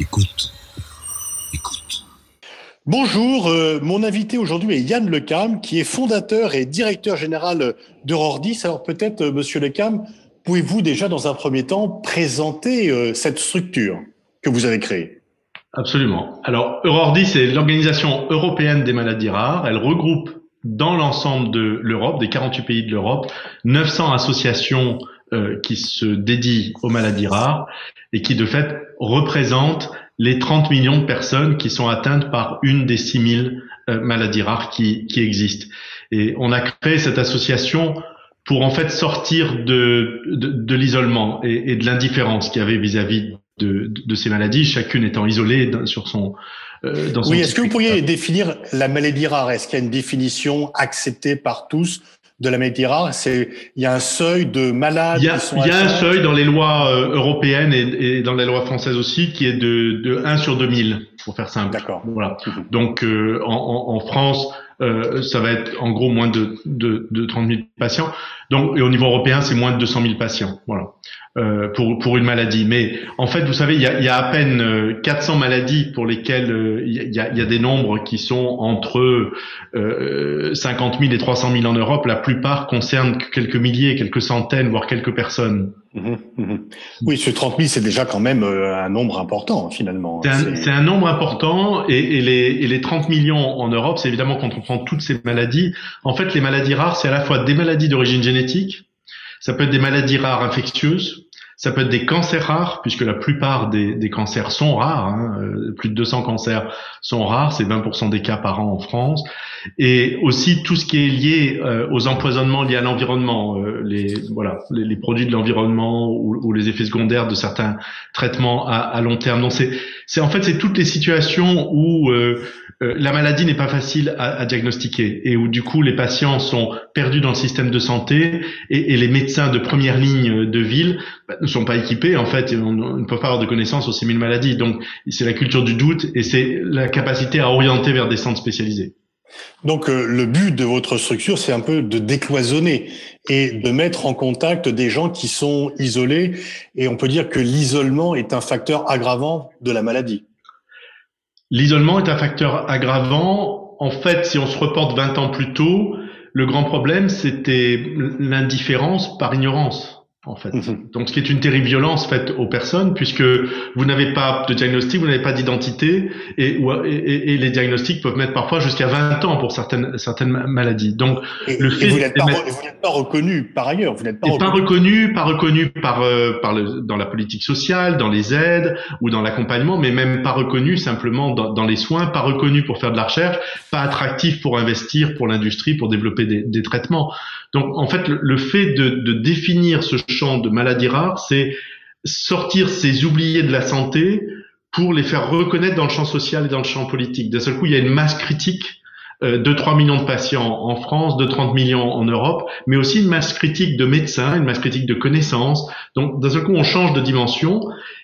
Écoute. Écoute. Bonjour, euh, mon invité aujourd'hui est Yann Lecam, qui est fondateur et directeur général d'Eurordis. Alors peut-être, euh, Monsieur Lecam, pouvez-vous déjà dans un premier temps présenter euh, cette structure que vous avez créée? Absolument. Alors Eurordis, c'est l'organisation européenne des maladies rares. Elle regroupe dans l'ensemble de l'Europe, des 48 pays de l'Europe, 900 associations euh, qui se dédient aux maladies rares et qui de fait représentent les 30 millions de personnes qui sont atteintes par une des 6000 euh, maladies rares qui, qui existent. Et on a créé cette association pour en fait sortir de, de, de l'isolement et, et, de l'indifférence qu'il y avait vis-à-vis de, de, ces maladies, chacune étant isolée sur son... Euh, dans son oui, est-ce que vous pourriez définir la maladie rare? Est-ce qu'il y a une définition acceptée par tous de la maladie rare, c'est il y a un seuil de malades. Il y a, il y a un seuil dans les lois euh, européennes et, et, dans les lois françaises aussi qui est de, de 1 sur 2000 pour faire simple. D'accord. Voilà. Donc euh, en, en, France, euh, ça va être en gros moins de, de, de 30 000 patients. Donc et au niveau européen, c'est moins de 200 000 patients. Voilà. Euh, pour, pour une maladie. Mais en fait, vous savez, il y a, il y a à peine 400 euh, maladies pour lesquelles euh, il y, a, il y a des nombres qui sont entre euh, 50 000 et 300 000 en Europe. La plupart concernent quelques milliers, quelques centaines, voire quelques personnes. Mmh, mmh. Oui, ce 30 000, c'est déjà quand même un nombre important finalement. C'est un, un, nombre important et, et, les, et les 30 millions en Europe, c'est évidemment quand on prend toutes ces maladies. En fait, les maladies rares, c'est à la fois des maladies d'origine génétique, ça peut être des maladies rares infectieuses, ça peut être des cancers rares, puisque la plupart des, des cancers sont rares. Hein. Euh, plus de 200 cancers sont rares, c'est 20% des cas par an en France. Et aussi tout ce qui est lié euh, aux empoisonnements liés à l'environnement, euh, les voilà, les, les produits de l'environnement ou, ou, les effets secondaires de certains traitements à, à long terme. Donc c'est, c'est en fait c'est toutes les situations où la maladie n'est pas facile à, à, diagnostiquer et où du coup les patients sont perdus dans le système de santé et, et les médecins de première ligne de ville bah, ne sont pas équipés en fait, et on, ne peut pas avoir de connaissances ces mille maladies. Donc c'est la culture du doute et c'est la capacité à orienter vers des centres spécialisés. Donc euh, le but de votre structure, c'est un peu de décloisonner et de mettre en contact des gens qui sont isolés. Et on peut dire que l'isolement est un facteur aggravant de la maladie. L'isolement est un facteur aggravant. En fait, si on se reporte 20 ans plus tôt, le grand problème, c'était l'indifférence par ignorance en fait. Mhm. Donc, ce qui est une terrible violence faite aux personnes, puisque vous n'avez pas de diagnostic, vous n'avez pas d'identité, et, et, et, les diagnostics peuvent mettre parfois jusqu'à 20 ans pour certaines certaines maladies. Donc, le fait vous n'êtes pas, pas, reconnu par ailleurs, vous n'êtes pas, pas reconnu, pas reconnu par euh, par le, dans la politique sociale, dans les aides ou dans l'accompagnement, mais même pas reconnu simplement dans, dans, les soins, pas reconnu pour faire de la recherche, pas attractif pour investir pour l'industrie, pour développer des, des, traitements. Donc, en fait, le, le fait de, de définir ce champ de maladies rares, c'est sortir ces oubliés de la santé pour les faire reconnaître dans le champ social et dans le champ politique. D'un seul coup, il y a une masse critique euh, de 3 millions de patients en France, de 30 millions en Europe, mais aussi une masse critique de médecins, une masse critique de connaissances. Donc, d'un seul coup, on change de dimension.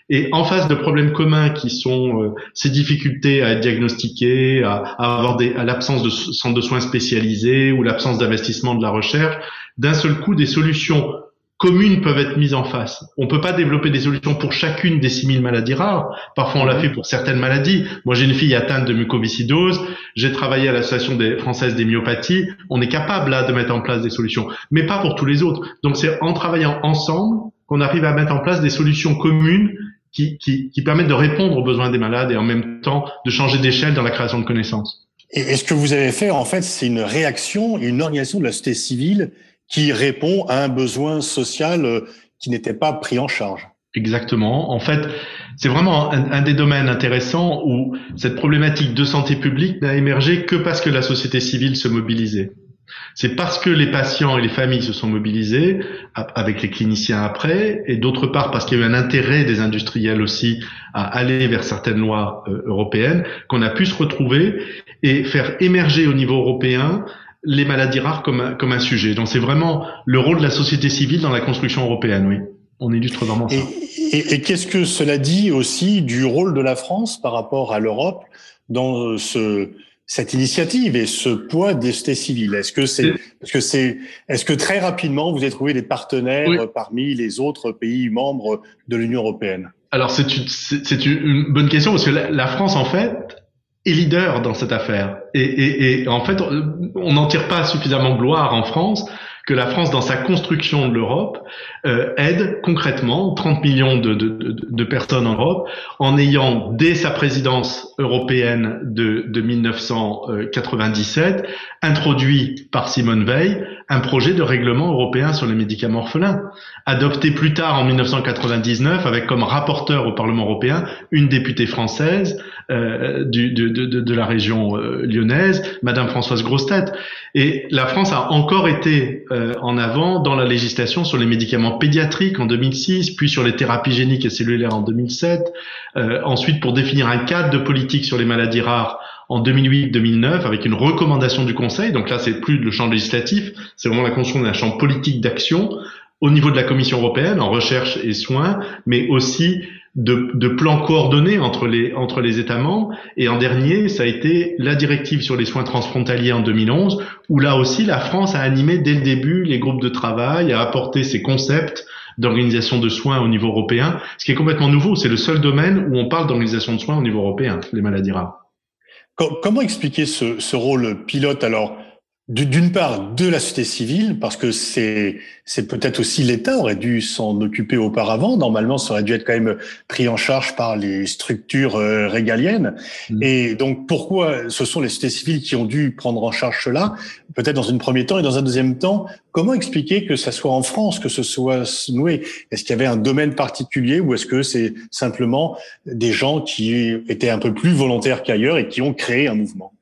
Et en face de problèmes communs qui sont euh, ces difficultés à être diagnostiqués, à, à avoir des, à l'absence de centres de soins spécialisés ou l'absence d'investissement de la recherche, d'un seul coup, des solutions communes peuvent être mises en face. On peut pas développer des solutions pour chacune des 6000 maladies rares. Parfois, on l'a fait pour certaines maladies. Moi, j'ai une fille atteinte de mucoviscidose. J'ai travaillé à l'association des française des myopathies. On est capable là de mettre en place des solutions, mais pas pour tous les autres. Donc, c'est en travaillant ensemble qu'on arrive à mettre en place des solutions communes qui, qui, qui permettent de répondre aux besoins des malades et en même temps de changer d'échelle dans la création de connaissances. Et ce que vous avez fait, en fait, c'est une réaction, une organisation de la société civile qui répond à un besoin social euh, qui n'était pas pris en charge. Exactement. En fait, c'est vraiment un, des domaines intéressants où cette problématique de santé publique n'a émergé que parce que la société civile se mobilisait. C'est parce que les patients et les familles se sont mobilisés, avec les cliniciens après, et d'autre part parce qu'il y a eu un intérêt des industriels aussi à aller vers certaines lois euh, européennes, qu'on a pu se retrouver et faire émerger au niveau européen les maladies rares comme un, comme un sujet. Donc c'est vraiment le rôle de la société civile dans la construction européenne, oui. On illustre vraiment ça. Et, et, et qu'est-ce que cela dit aussi du rôle de la France par rapport à l'Europe dans ce, cette initiative et ce poids des sociétés civiles? Est-ce que c'est, est-ce que c'est, est-ce que très rapidement vous avez trouvé des partenaires oui. parmi les autres pays membres de l'Union européenne? Alors c'est une, c'est une bonne question parce que la, France en fait leader dans cette affaire. Et, en fait on n'en tire pas suffisamment gloire en France que la France, dans sa construction de l'Europe, euh, aide concrètement 30 millions de, de, personnes en Europe en ayant, dès sa présidence européenne de, de 1997, introduit par Simone Veil un projet de règlement européen sur les médicaments orphelins, adopté plus tard en 1999 avec comme rapporteur au Parlement européen une députée française euh, du, de, la région euh, lyonnaise, Madame Françoise Grostet. Et la France a encore été euh, en avant dans la législation sur les médicaments pédiatriques en 2006, puis sur les thérapies géniques et cellulaires en 2007, euh, ensuite pour définir un cadre de politique sur les maladies rares en 2008-2009 avec une recommandation du Conseil. Donc là, c'est plus le champ législatif, c'est vraiment la construction d'un champ politique d'action au niveau de la Commission européenne en recherche et soins, mais aussi de, de, plans coordonnés entre les, entre les États membres. Et en dernier, ça a été la directive sur les soins transfrontaliers en 2011, où là aussi, la France a animé dès le début les groupes de travail, a apporté ses concepts d'organisation de soins au niveau européen, ce qui est complètement nouveau. C'est le seul domaine où on parle d'organisation de soins au niveau européen, les maladies rares. Comment expliquer ce, rôle pilote? Alors d'une part de la société civile parce que c'est c'est peut-être aussi l'État aurait dû s'en occuper auparavant. Normalement ça aurait dû être quand même pris en charge par les structures euh, régaliennes. Mmh. et donc pourquoi ce sont les sociétés civiles qui ont dû prendre en charge cela? Peut-être dans un premier temps et dans un deuxième temps comment expliquer que ça soit en France que ce soit noué? Est-ce qu'il y avait un domaine particulier ou est-ce que c'est simplement des gens qui étaient un peu plus volontaires qu'ailleurs et qui ont créé un mouvement?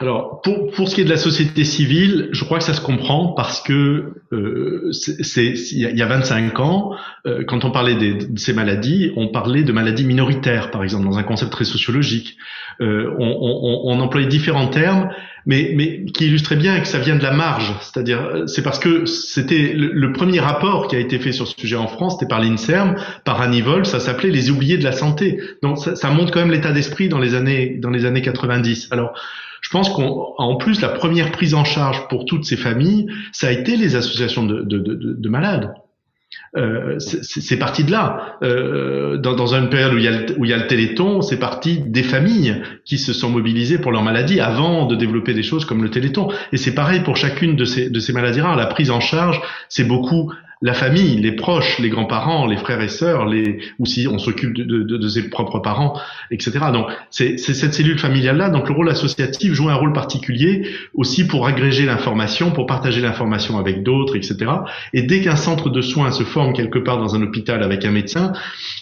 Alors, pour, pour ce qui est de la société civile, je crois que ça se comprend parce que euh, il y a 25 ans, euh, quand on parlait des, de ces maladies, on parlait de maladies minoritaires, par exemple, dans un concept très sociologique. Euh, on, on, on, employait différents termes, mais, mais qui illustraient bien que ça vient de la marge. C'est-à-dire, c'est parce que c'était le, premier rapport qui a été fait sur ce sujet en France, c'était par l'Inserm, par Anivol, ça s'appelait les oubliés de la santé. Donc, ça, ça montre quand même l'état d'esprit dans les années dans les années 90. Alors pense qu'en plus, la première prise en charge pour toutes ces familles, ça a été les associations de, de, de, de malades. Euh, c'est parti de là. Euh, dans, dans, une période où il, y a le, téléthon, c'est parti des familles qui se sont mobilisées pour leur maladie avant de développer des choses comme le téléthon. Et c'est pareil pour chacune de ces maladies rares. La prise en charge, c'est beaucoup la famille, les proches, les grands-parents, les frères et sœurs, les ou si on s'occupe de, de, de, ses propres parents, etc. Donc c'est cette cellule familiale là. Donc le rôle associatif joue un rôle particulier aussi pour agréger l'information, pour partager l'information avec d'autres, etc. Et dès qu'un centre de soins se forme quelque part dans un hôpital avec un médecin,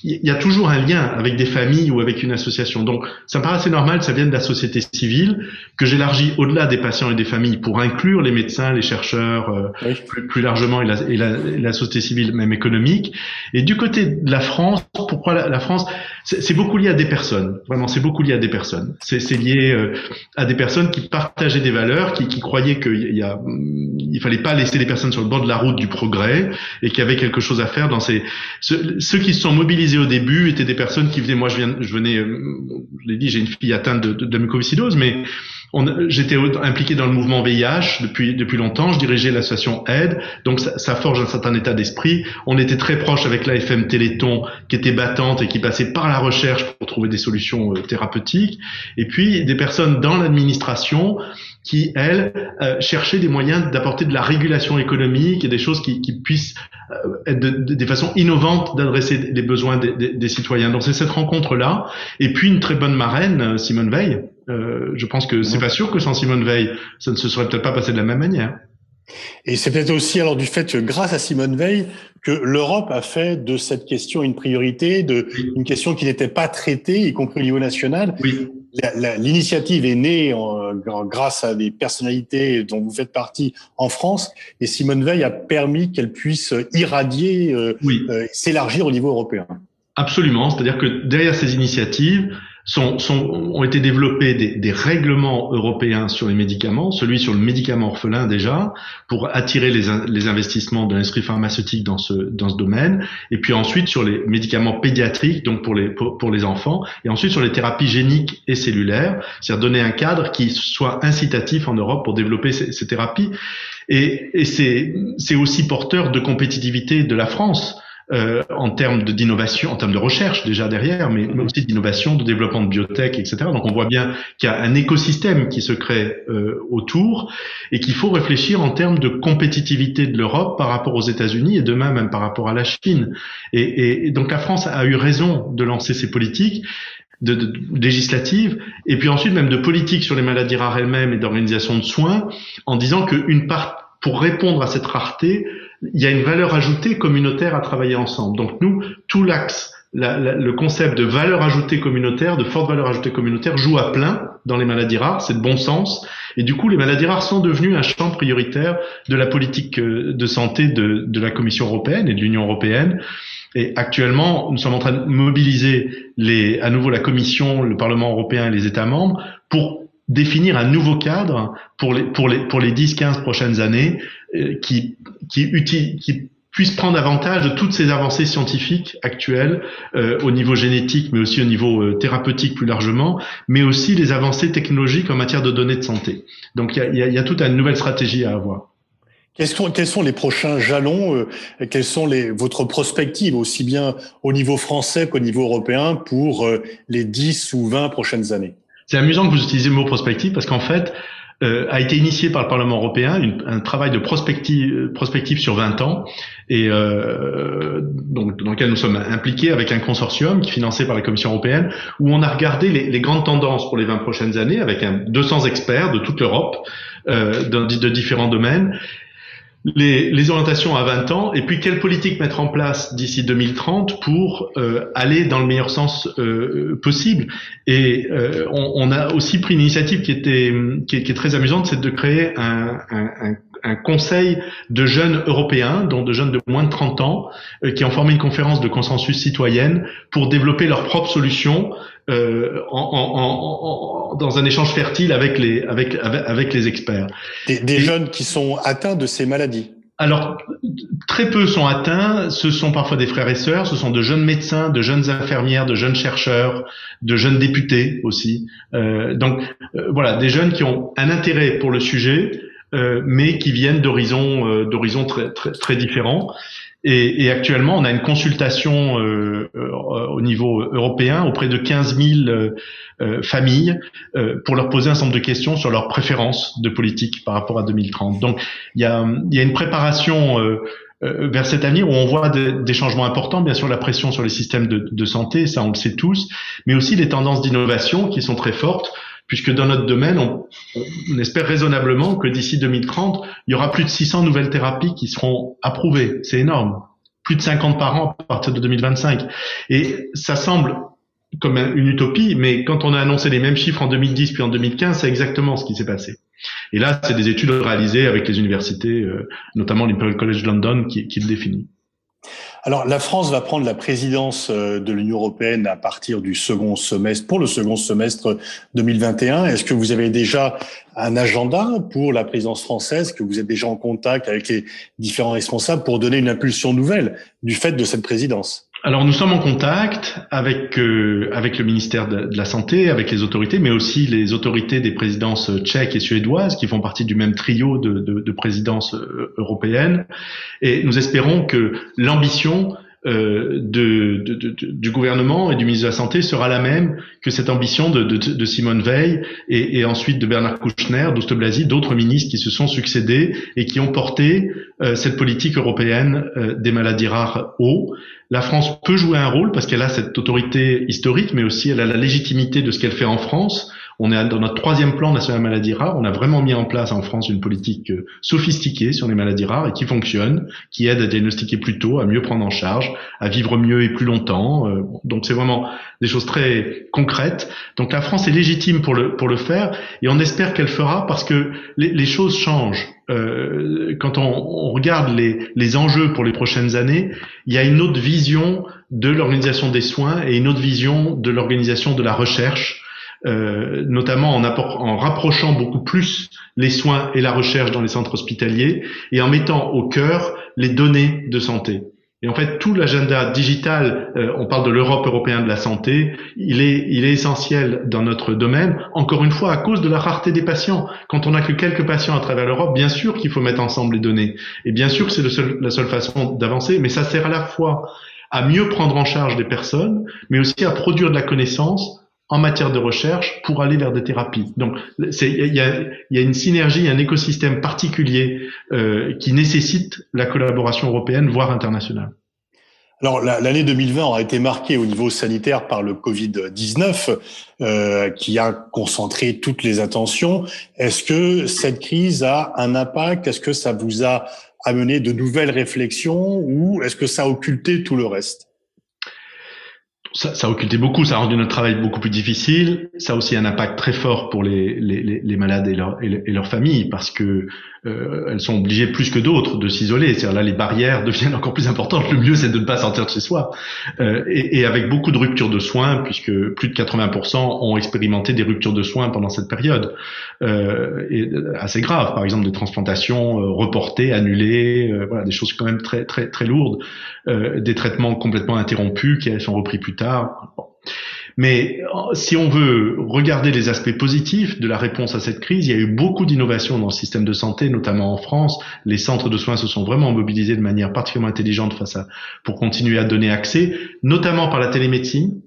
il y a toujours un lien avec des familles ou avec une association. Donc ça me paraît assez normal, ça vient de la société civile que j'élargis au-delà des patients et des familles pour inclure les médecins, les chercheurs, euh, plus, plus, largement et la, et la la société civile, même économique. Et du côté de la France, pourquoi la, France C'est beaucoup lié à des personnes. Vraiment, c'est beaucoup lié à des personnes. C'est lié euh, à des personnes qui partageaient des valeurs, qui, qui croyaient qu'il y a, il fallait pas laisser les personnes sur le bord de la route du progrès et qu'il y avait quelque chose à faire dans ces. Ceux, qui se sont mobilisés au début étaient des personnes qui venaient. Moi, je viens, je venais, euh, je l'ai dit, j'ai une fille atteinte de, de, de mucoviscidose, mais J'étais impliqué dans le mouvement VIH depuis depuis longtemps. Je dirigeais l'association Aide, donc ça, ça, forge un certain état d'esprit. On était très proche avec l'AFM Téléthon, qui était battante et qui passait par la recherche pour trouver des solutions euh, thérapeutiques. Et puis des personnes dans l'administration qui, elles, euh, cherchaient des moyens d'apporter de la régulation économique et des choses qui, qui puissent euh, être de, des façons innovantes d'adresser les besoins des, des, des citoyens. Donc c'est cette rencontre-là. Et puis une très bonne marraine, Simone Veil, euh, je pense que c'est pas sûr que sans Simone Veil, ça ne se serait peut-être pas passé de la même manière. Et c'est peut-être aussi alors du fait que grâce à Simone Veil que l'Europe a fait de cette question une priorité, de une question qui n'était pas traitée, y compris au niveau national. Oui. L'initiative est née en, grâce à des personnalités dont vous faites partie en France, et Simone Veil a permis qu'elle puisse irradier, euh, euh, s'élargir au niveau européen. Absolument, c'est-à-dire que derrière ces initiatives, sont, sont, ont été développés des, des, règlements européens sur les médicaments, celui sur le médicament orphelin déjà, pour attirer les, les investissements de l'industrie pharmaceutique dans ce, dans ce domaine, et puis ensuite sur les médicaments pédiatriques, donc pour les, pour, les enfants, et ensuite sur les thérapies géniques et cellulaires, c'est-à-dire donner un cadre qui soit incitatif en Europe pour développer ces, ces thérapies. Et, et c'est aussi porteur de compétitivité de la France euh, en termes d'innovation, en termes de recherche déjà derrière, mais, aussi d'innovation, de développement de biotech, etc. Donc on voit bien qu'il y a un écosystème qui se crée euh, autour et qu'il faut réfléchir en termes de compétitivité de l'Europe par rapport aux États-Unis et demain même par rapport à la Chine. Et, et donc la France a eu raison de lancer ces politiques de, de, législative, et puis ensuite même de politique sur les maladies rares elles-mêmes et d'organisation de soins, en disant qu'une part, pour répondre à cette rareté, il y a une valeur ajoutée communautaire à travailler ensemble. Donc nous, tout l'axe, le concept de valeur ajoutée communautaire, de forte valeur ajoutée communautaire, joue à plein dans les maladies rares, c'est de bon sens. Et du coup, les maladies rares sont devenues un champ prioritaire de la politique euh, de santé de, la Commission européenne et de l'Union européenne. Et actuellement, nous sommes en train de mobiliser à nouveau la Commission, le Parlement européen et les États membres pour définir un nouveau cadre pour les, pour les, pour les 10-15 prochaines années euh, qui, qui, qui puisse prendre avantage de toutes ces avancées scientifiques actuelles euh, au niveau génétique, mais aussi au niveau euh, thérapeutique plus largement, mais aussi les avancées technologiques en matière de données de santé. Donc il y a, y a toute une nouvelle stratégie à avoir. Quels sont, quels sont les prochains jalons euh, Quelles sont les, votre prospective, aussi bien au niveau français qu'au niveau européen, pour euh, les 10 ou 20 prochaines années? C'est amusant que vous utilisez le mot prospective parce qu'en fait, euh, a été initié par le Parlement européen un travail de prospective, prospective sur 20 ans. Et euh, donc dans lequel nous sommes impliqués avec un consortium financé par la Commission européenne où on a regardé les, grandes tendances pour les 20 prochaines années avec un, 200 experts de toute l'Europe euh, de différents domaines les, les, orientations à 20 ans et puis quelle politique mettre en place d'ici 2030 pour euh, aller dans le meilleur sens euh, possible. Et euh, on, on, a aussi pris une initiative qui était qui est, très amusante, c'est de créer un, un, un un conseil de jeunes européens, dont de jeunes de moins de 30 ans, euh, qui ont formé une conférence de consensus citoyenne pour développer leurs propres solutions euh, en, en, en, dans un échange fertile avec les, avec, avec, les experts. Des, des jeunes qui sont atteints de ces maladies alors, très peu sont atteints. Ce sont parfois des frères et sœurs. Ce sont de jeunes médecins, de jeunes infirmières, de jeunes chercheurs, de jeunes députés aussi. Euh, donc, euh, voilà, des jeunes qui ont un intérêt pour le sujet, euh, mais qui viennent d'horizons euh, d'horizons très, très, très différents. Et, actuellement, on a une consultation euh, euh au niveau européen auprès de 15 000 euh, familles pour leur poser un certain nombre de questions sur leurs préférences de politique par rapport à 2030. Donc, il y a, y a une préparation vers cet avenir où on voit des changements importants, bien sûr la pression sur les systèmes de, de santé, ça on le sait tous, mais aussi les tendances d'innovation qui sont très fortes puisque dans notre domaine, on, espère raisonnablement que d'ici 2030, il y aura plus de 600 nouvelles thérapies qui seront approuvées. C'est énorme. Plus de 50 par an à partir de 2025. Et ça semble comme une utopie, mais quand on a annoncé les mêmes chiffres en 2010 puis en 2015, c'est exactement ce qui s'est passé. Et là, c'est des études réalisées avec les universités, euh, notamment l'Imperial College London, qui, qui le définit. Alors, la France va prendre la présidence euh, de l'Union européenne à partir du second semestre, pour le second semestre 2021. Est-ce que vous avez déjà un agenda pour la présidence française, que vous êtes déjà en contact avec les différents responsables pour donner une impulsion nouvelle du fait de cette présidence? Alors nous sommes en contact avec euh, avec le ministère de, la santé, avec les autorités, mais aussi les autorités des présidences tchèques et suédoises qui font partie du même trio de présidences euh, européennes. Et nous espérons que l'ambition euh, de, de, de, du gouvernement et du ministre de la Santé sera la même que cette ambition de, Simone Veil et, et, ensuite de Bernard Kouchner, d'Ouste Blasi, d'autres ministres qui se sont succédés et qui ont porté euh, cette politique européenne euh, des maladies rares haut. La France peut jouer un rôle parce qu'elle a cette autorité historique, mais aussi elle a la légitimité de ce qu'elle fait en France. On est dans notre troisième plan national maladies rares. On a vraiment mis en place en France une politique euh, sophistiquée sur les maladies rares et qui fonctionne, qui aide à diagnostiquer plus tôt, à mieux prendre en charge, à vivre mieux et plus longtemps. Euh, donc c'est vraiment des choses très concrètes. Donc la France est légitime pour le pour le faire et on espère qu'elle fera parce que les, choses changent. Euh, quand on, on regarde les, les enjeux pour les prochaines années, il y a une autre vision de l'organisation des soins et une autre vision de l'organisation de la recherche euh, notamment en, en, rapprochant beaucoup plus les soins et la recherche dans les centres hospitaliers et en mettant au cœur les données de santé. Et en fait, tout l'agenda digital, euh, on parle de l'Europe européenne de la santé, il est, essentiel dans notre domaine, encore une fois, à cause de la rareté des patients. Quand on n'a que quelques patients à travers l'Europe, bien sûr qu'il faut mettre ensemble les données. Et bien sûr c'est la seule façon d'avancer, mais ça sert à la fois à mieux prendre en charge des personnes, mais aussi à produire de la connaissance en matière de recherche pour aller vers des thérapies. Donc, il y a, a, une synergie, un écosystème particulier euh, qui nécessite la collaboration européenne, voire internationale. Alors l'année 2020 aura été marquée au niveau sanitaire par le Covid-19 euh, qui a concentré toutes les attentions. Est-ce que cette crise a un impact? Est-ce que ça vous a amené de nouvelles réflexions? Ou est-ce que ça a occulté tout le reste? Ça, ça, a occulté beaucoup, ça a rendu notre travail beaucoup plus difficile. Ça a aussi un impact très fort pour les, les, malades et, leur, et, leurs familles parce que euh, elles sont obligées plus que d'autres de s'isoler. C'est-à-dire là, les barrières deviennent encore plus importantes. Le mieux, c'est de ne pas sortir de chez soi. Euh, et, et, avec beaucoup de ruptures de soins, puisque plus de 80% ont expérimenté des ruptures de soins pendant cette période, euh, et assez grave. Par exemple, des transplantations euh, reportées, annulées, euh, voilà, des choses quand même très très très lourdes, des traitements complètement interrompus qui sont repris plus tard. Mais euh, si on veut regarder les aspects positifs de la réponse à cette crise, il y a eu beaucoup d'innovations dans le système de santé, notamment en France. Les centres de soins se sont vraiment mobilisés de manière particulièrement intelligente face à, pour continuer à donner accès, notamment par la télémédecine,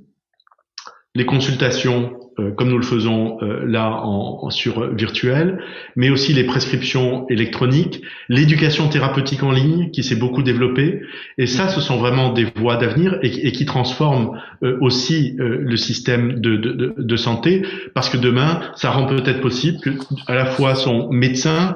les consultations comme nous le faisons euh, là en, sur virtuel, mais aussi les prescriptions électroniques, l'éducation thérapeutique en ligne qui s'est beaucoup développée. Et ça, ce sont vraiment des voies d'avenir et, qui transforment euh, aussi le système de, de, de, santé, parce que demain, ça rend peut-être possible que à la fois son médecin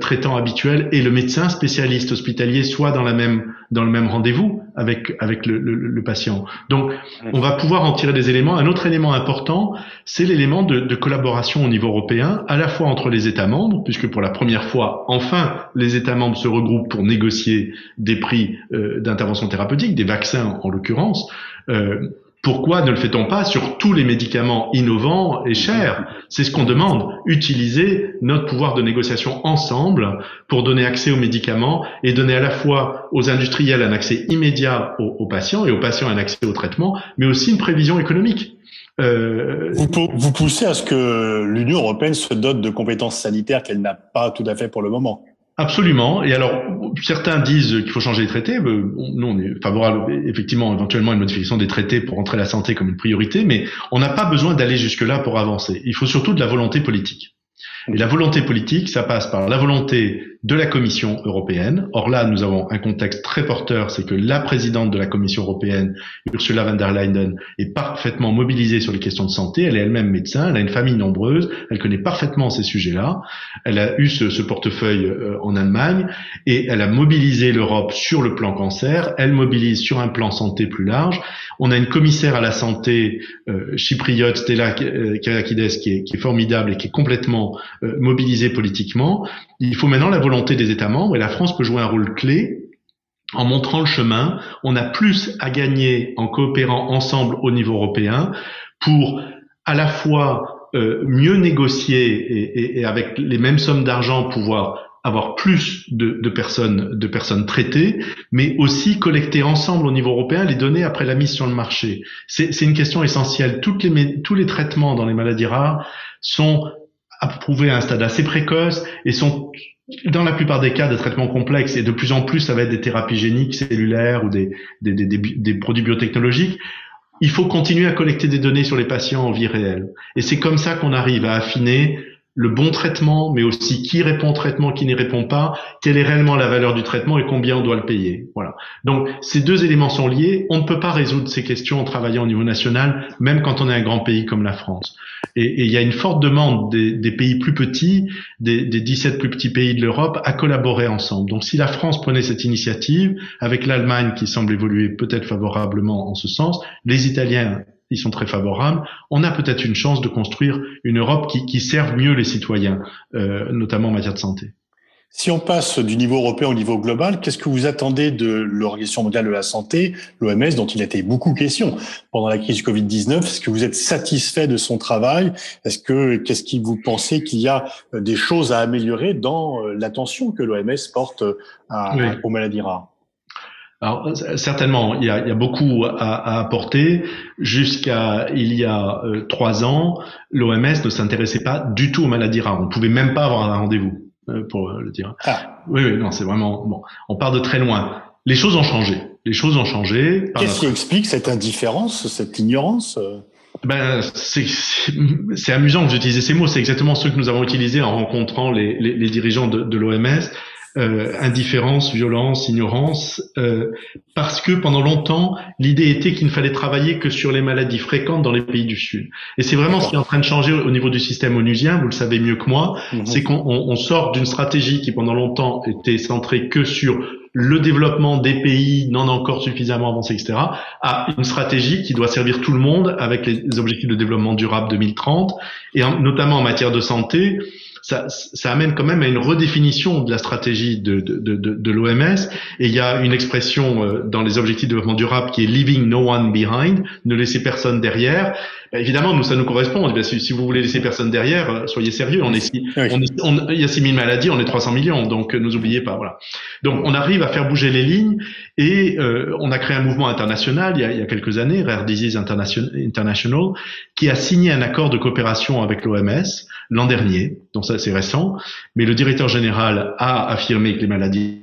traitant habituel et le médecin spécialiste hospitalier soient dans la même dans le même rendez-vous avec avec le, le, le patient. Donc, on va pouvoir en tirer des éléments. Un autre élément important, c'est l'élément de, collaboration au niveau européen, à la fois entre les États membres, puisque pour la première fois, enfin, les États membres se regroupent pour négocier des prix euh, d'intervention thérapeutique, des vaccins en l'occurrence. Euh, pourquoi ne le fait-on pas sur tous les médicaments innovants et chers C'est ce qu'on demande. Utiliser notre pouvoir de négociation ensemble pour donner accès aux médicaments et donner à la fois aux industriels un accès immédiat aux patients et aux patients un accès au traitement, mais aussi une prévision économique. Euh, vous, vous poussez à ce que l'Union européenne se dote de compétences sanitaires qu'elle n'a pas tout à fait pour le moment. Absolument. Et alors, certains disent qu'il faut changer les traités. Euh, nous, on est favorable, effectivement, éventuellement, à une modification des traités pour entrer la santé comme une priorité, mais on n'a pas besoin d'aller jusque-là pour avancer. Il faut surtout de la volonté politique. Et la volonté politique, ça passe par la volonté de la Commission européenne. Or là, nous avons un contexte très porteur, c'est que la présidente de la Commission européenne, Ursula von der Leyen, est parfaitement mobilisée sur les questions de santé. Elle est elle-même médecin, elle a une famille nombreuse, elle connaît parfaitement ces sujets-là. Elle a eu ce, portefeuille euh, en Allemagne et elle a mobilisé l'Europe sur le plan cancer. Elle mobilise sur un plan santé plus large. On a une commissaire à la santé euh, chypriote, Stella euh, Kyriakides, qui est, qui est formidable et qui est complètement mobilisée politiquement. Il faut maintenant la volonté des États membres et la France peut jouer un rôle clé en montrant le chemin. On a plus à gagner en coopérant ensemble au niveau européen pour à la fois euh, mieux négocier et, avec les mêmes sommes d'argent pouvoir avoir plus de, de, personnes de personnes traitées, mais aussi collecter ensemble au niveau européen les données après la mise sur le marché. C'est une question essentielle. Toutes les, tous les traitements dans les maladies rares sont approuvés à un stade assez précoce et sont dans la plupart des cas de traitements complexes et de plus en plus ça va être des thérapies géniques, cellulaires ou des, des, des, des produits biotechnologiques. Il faut continuer à collecter des données sur les patients en vie réelle. Et c'est comme ça qu'on arrive à affiner le bon traitement, mais aussi qui répond au traitement, qui n'y répond pas, quelle est réellement la valeur du traitement et combien on doit le payer. Voilà. Donc ces deux éléments sont liés. On ne peut pas résoudre ces questions en travaillant au niveau national, même quand on est un grand pays comme la France. Et, il y a une forte demande des, pays plus petits, des, des 17 plus petits pays de l'Europe, à collaborer ensemble. Donc si la France prenait cette initiative, avec l'Allemagne qui semble évoluer peut-être favorablement en ce sens, les Italiens ils sont très favorables. On a peut-être une chance de construire une Europe qui, qui serve mieux les citoyens, euh, notamment en matière de santé. Si on passe du niveau européen au niveau global, qu'est-ce que vous attendez de l'Organisation mondiale de la santé, l'OMS, dont il a été beaucoup question pendant la crise du Covid-19 Est-ce que vous êtes satisfait de son travail? Est-ce que qu'est-ce qui vous pensez qu'il y a euh, des choses à améliorer dans euh, l'attention que l'OMS porte à, aux maladies rares? Alors certainement, il y a, il y a beaucoup à, à apporter. Jusqu'à il y a euh, trois ans, l'OMS ne s'intéressait pas du tout aux maladies rares. On pouvait même pas avoir un rendez-vous euh, pour le dire. Ah. Oui, oui, non, c'est vraiment bon. On part de très loin. Les choses ont changé. Les choses ont changé. Qu'est-ce qui explique cette indifférence, cette ignorance ben, c'est amusant que j'utilise ces mots. C'est exactement ceux que nous avons utilisés en rencontrant les, les, les dirigeants de, de l'OMS euh, indifférence, violence, ignorance, euh, parce que pendant longtemps, l'idée était qu'il ne fallait travailler que sur les maladies fréquentes dans les pays du Sud. Et c'est vraiment ce qui est en train de changer au niveau du système onusien, vous le savez mieux que moi, mhm. c'est qu'on sort d'une stratégie qui pendant longtemps était centrée que sur le développement des pays non encore suffisamment avancés, etc., à une stratégie qui doit servir tout le monde avec les objectifs de développement durable 2030, et notamment en matière de santé, ça, ça amène quand même à une redéfinition de la stratégie de, de, de, de l'OMS. Et il y a une expression euh, dans les objectifs de développement durable qui est leaving no one behind, ne laisser personne derrière. Bah, évidemment, nous, ça nous correspond. On dit, si, si, vous voulez laisser personne derrière, euh, soyez sérieux. On est, on, il y a 6000 maladies, on est 300 millions, donc ne nous oubliez pas. Voilà. Donc, on arrive à faire bouger les lignes et euh, on a créé un mouvement international il y a, il y a quelques années, Rare Disease International, International, qui a signé un accord de coopération avec l'OMS l'an dernier. Donc ça, c'est récent. Mais le directeur général a affirmé que les maladies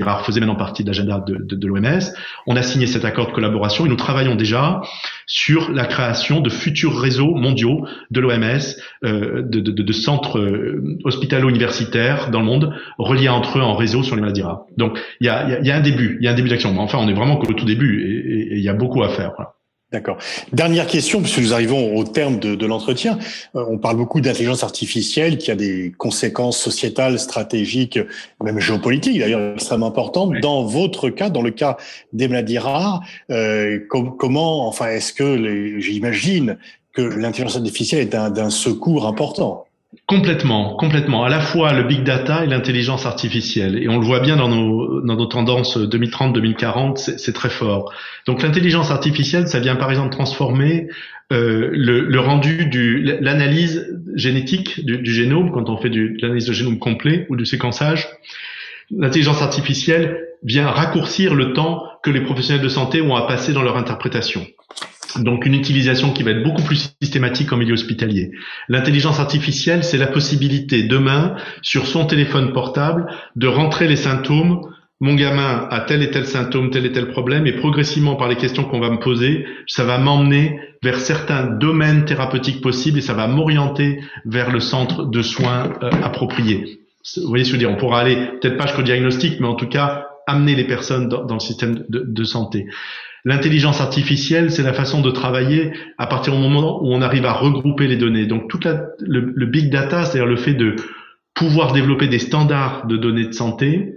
rares faisaient maintenant partie de l'agenda de, l'OMS. On a signé cet accord de collaboration et nous travaillons déjà sur la création de futurs réseaux mondiaux de l'OMS, euh, de, centres euh, hospitalo-universitaires dans le monde, reliés entre eux en réseau sur les maladies rares. Donc il y a, un début, il y a un début d'action. Enfin, on est vraiment qu'au tout début et il y a beaucoup à faire. D'accord. Dernière question, puisque nous arrivons au terme de, de l'entretien. Euh, on parle beaucoup d'intelligence artificielle qui a des conséquences sociétales, stratégiques, même géopolitiques d'ailleurs extrêmement importantes. Dans votre cas, dans le cas des maladies rares, euh, comment, enfin, est-ce que j'imagine que l'intelligence artificielle est d'un secours important? Complètement, complètement. À la fois le big data et l'intelligence artificielle. Et on le voit bien dans nos, dans nos tendances 2030-2040, c'est très fort. Donc l'intelligence artificielle, ça vient par exemple transformer euh, le, rendu du l'analyse génétique du, génome quand on fait du, l'analyse de génome complet ou du séquençage. L'intelligence artificielle vient raccourcir le temps que les professionnels de santé ont à passer dans leur interprétation. Donc une utilisation qui va être beaucoup plus systématique en milieu hospitalier. L'intelligence artificielle, c'est la possibilité demain, sur son téléphone portable, de rentrer les symptômes. Mon gamin a tel et tel symptôme, tel et tel problème, et progressivement par les questions qu'on va me poser, ça va m'emmener vers certains domaines thérapeutiques possibles et ça va m'orienter vers le centre de soins euh, approprié. Vous voyez ce que je veux dire? On pourra aller peut-être pas jusqu'au diagnostic, mais en tout cas amener les personnes dans, le système de, de santé. L'intelligence artificielle, c'est la façon de travailler à partir du moment où on arrive à regrouper les données. Donc toute la, le, big data, c'est-à-dire le fait de pouvoir développer des standards de données de santé,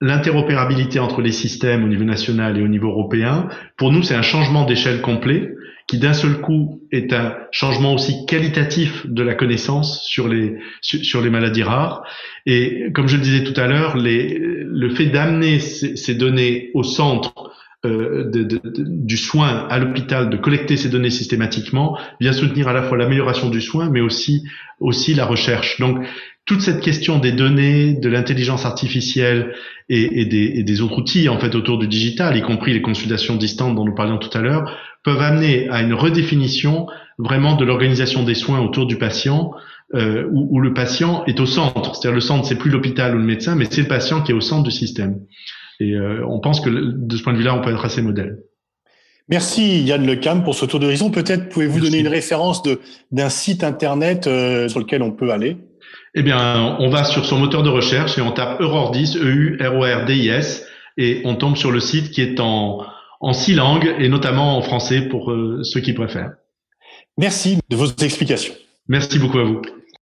l'interopérabilité entre les systèmes au niveau national et au niveau européen, pour nous, c'est un changement d'échelle complet qui d'un seul coup est un changement aussi qualitatif de la connaissance sur les maladies rares. Et comme je le disais tout à l'heure, le fait d'amener ces données au centre euh, du soin à l'hôpital, de collecter ces données systématiquement, vient soutenir à la fois l'amélioration du soin, mais aussi aussi la recherche. Donc toute cette question des données, de l'intelligence artificielle et, et, des, et, des, autres outils en fait autour du digital, y compris les consultations distantes dont nous parlions tout à l'heure, peuvent amener à une redéfinition vraiment de l'organisation des soins autour du patient, euh, où, où, le patient est au centre. C'est-à-dire le centre, c'est plus l'hôpital ou le médecin, mais c'est le patient qui est au centre du système. Et euh, on pense que de ce point de vue-là, on peut être assez modèle. Merci Yann Lecam pour ce tour d'horizon. Peut-être pouvez-vous donner une référence d'un site internet euh, sur lequel on peut aller? Eh bien, on va sur son moteur de recherche et on tape Eurordis, E-U-R-O-R-D-I-S, et on tombe sur le site qui est en, en six langues et notamment en français pour euh, ceux qui préfèrent. Merci de vos explications. Merci beaucoup à vous.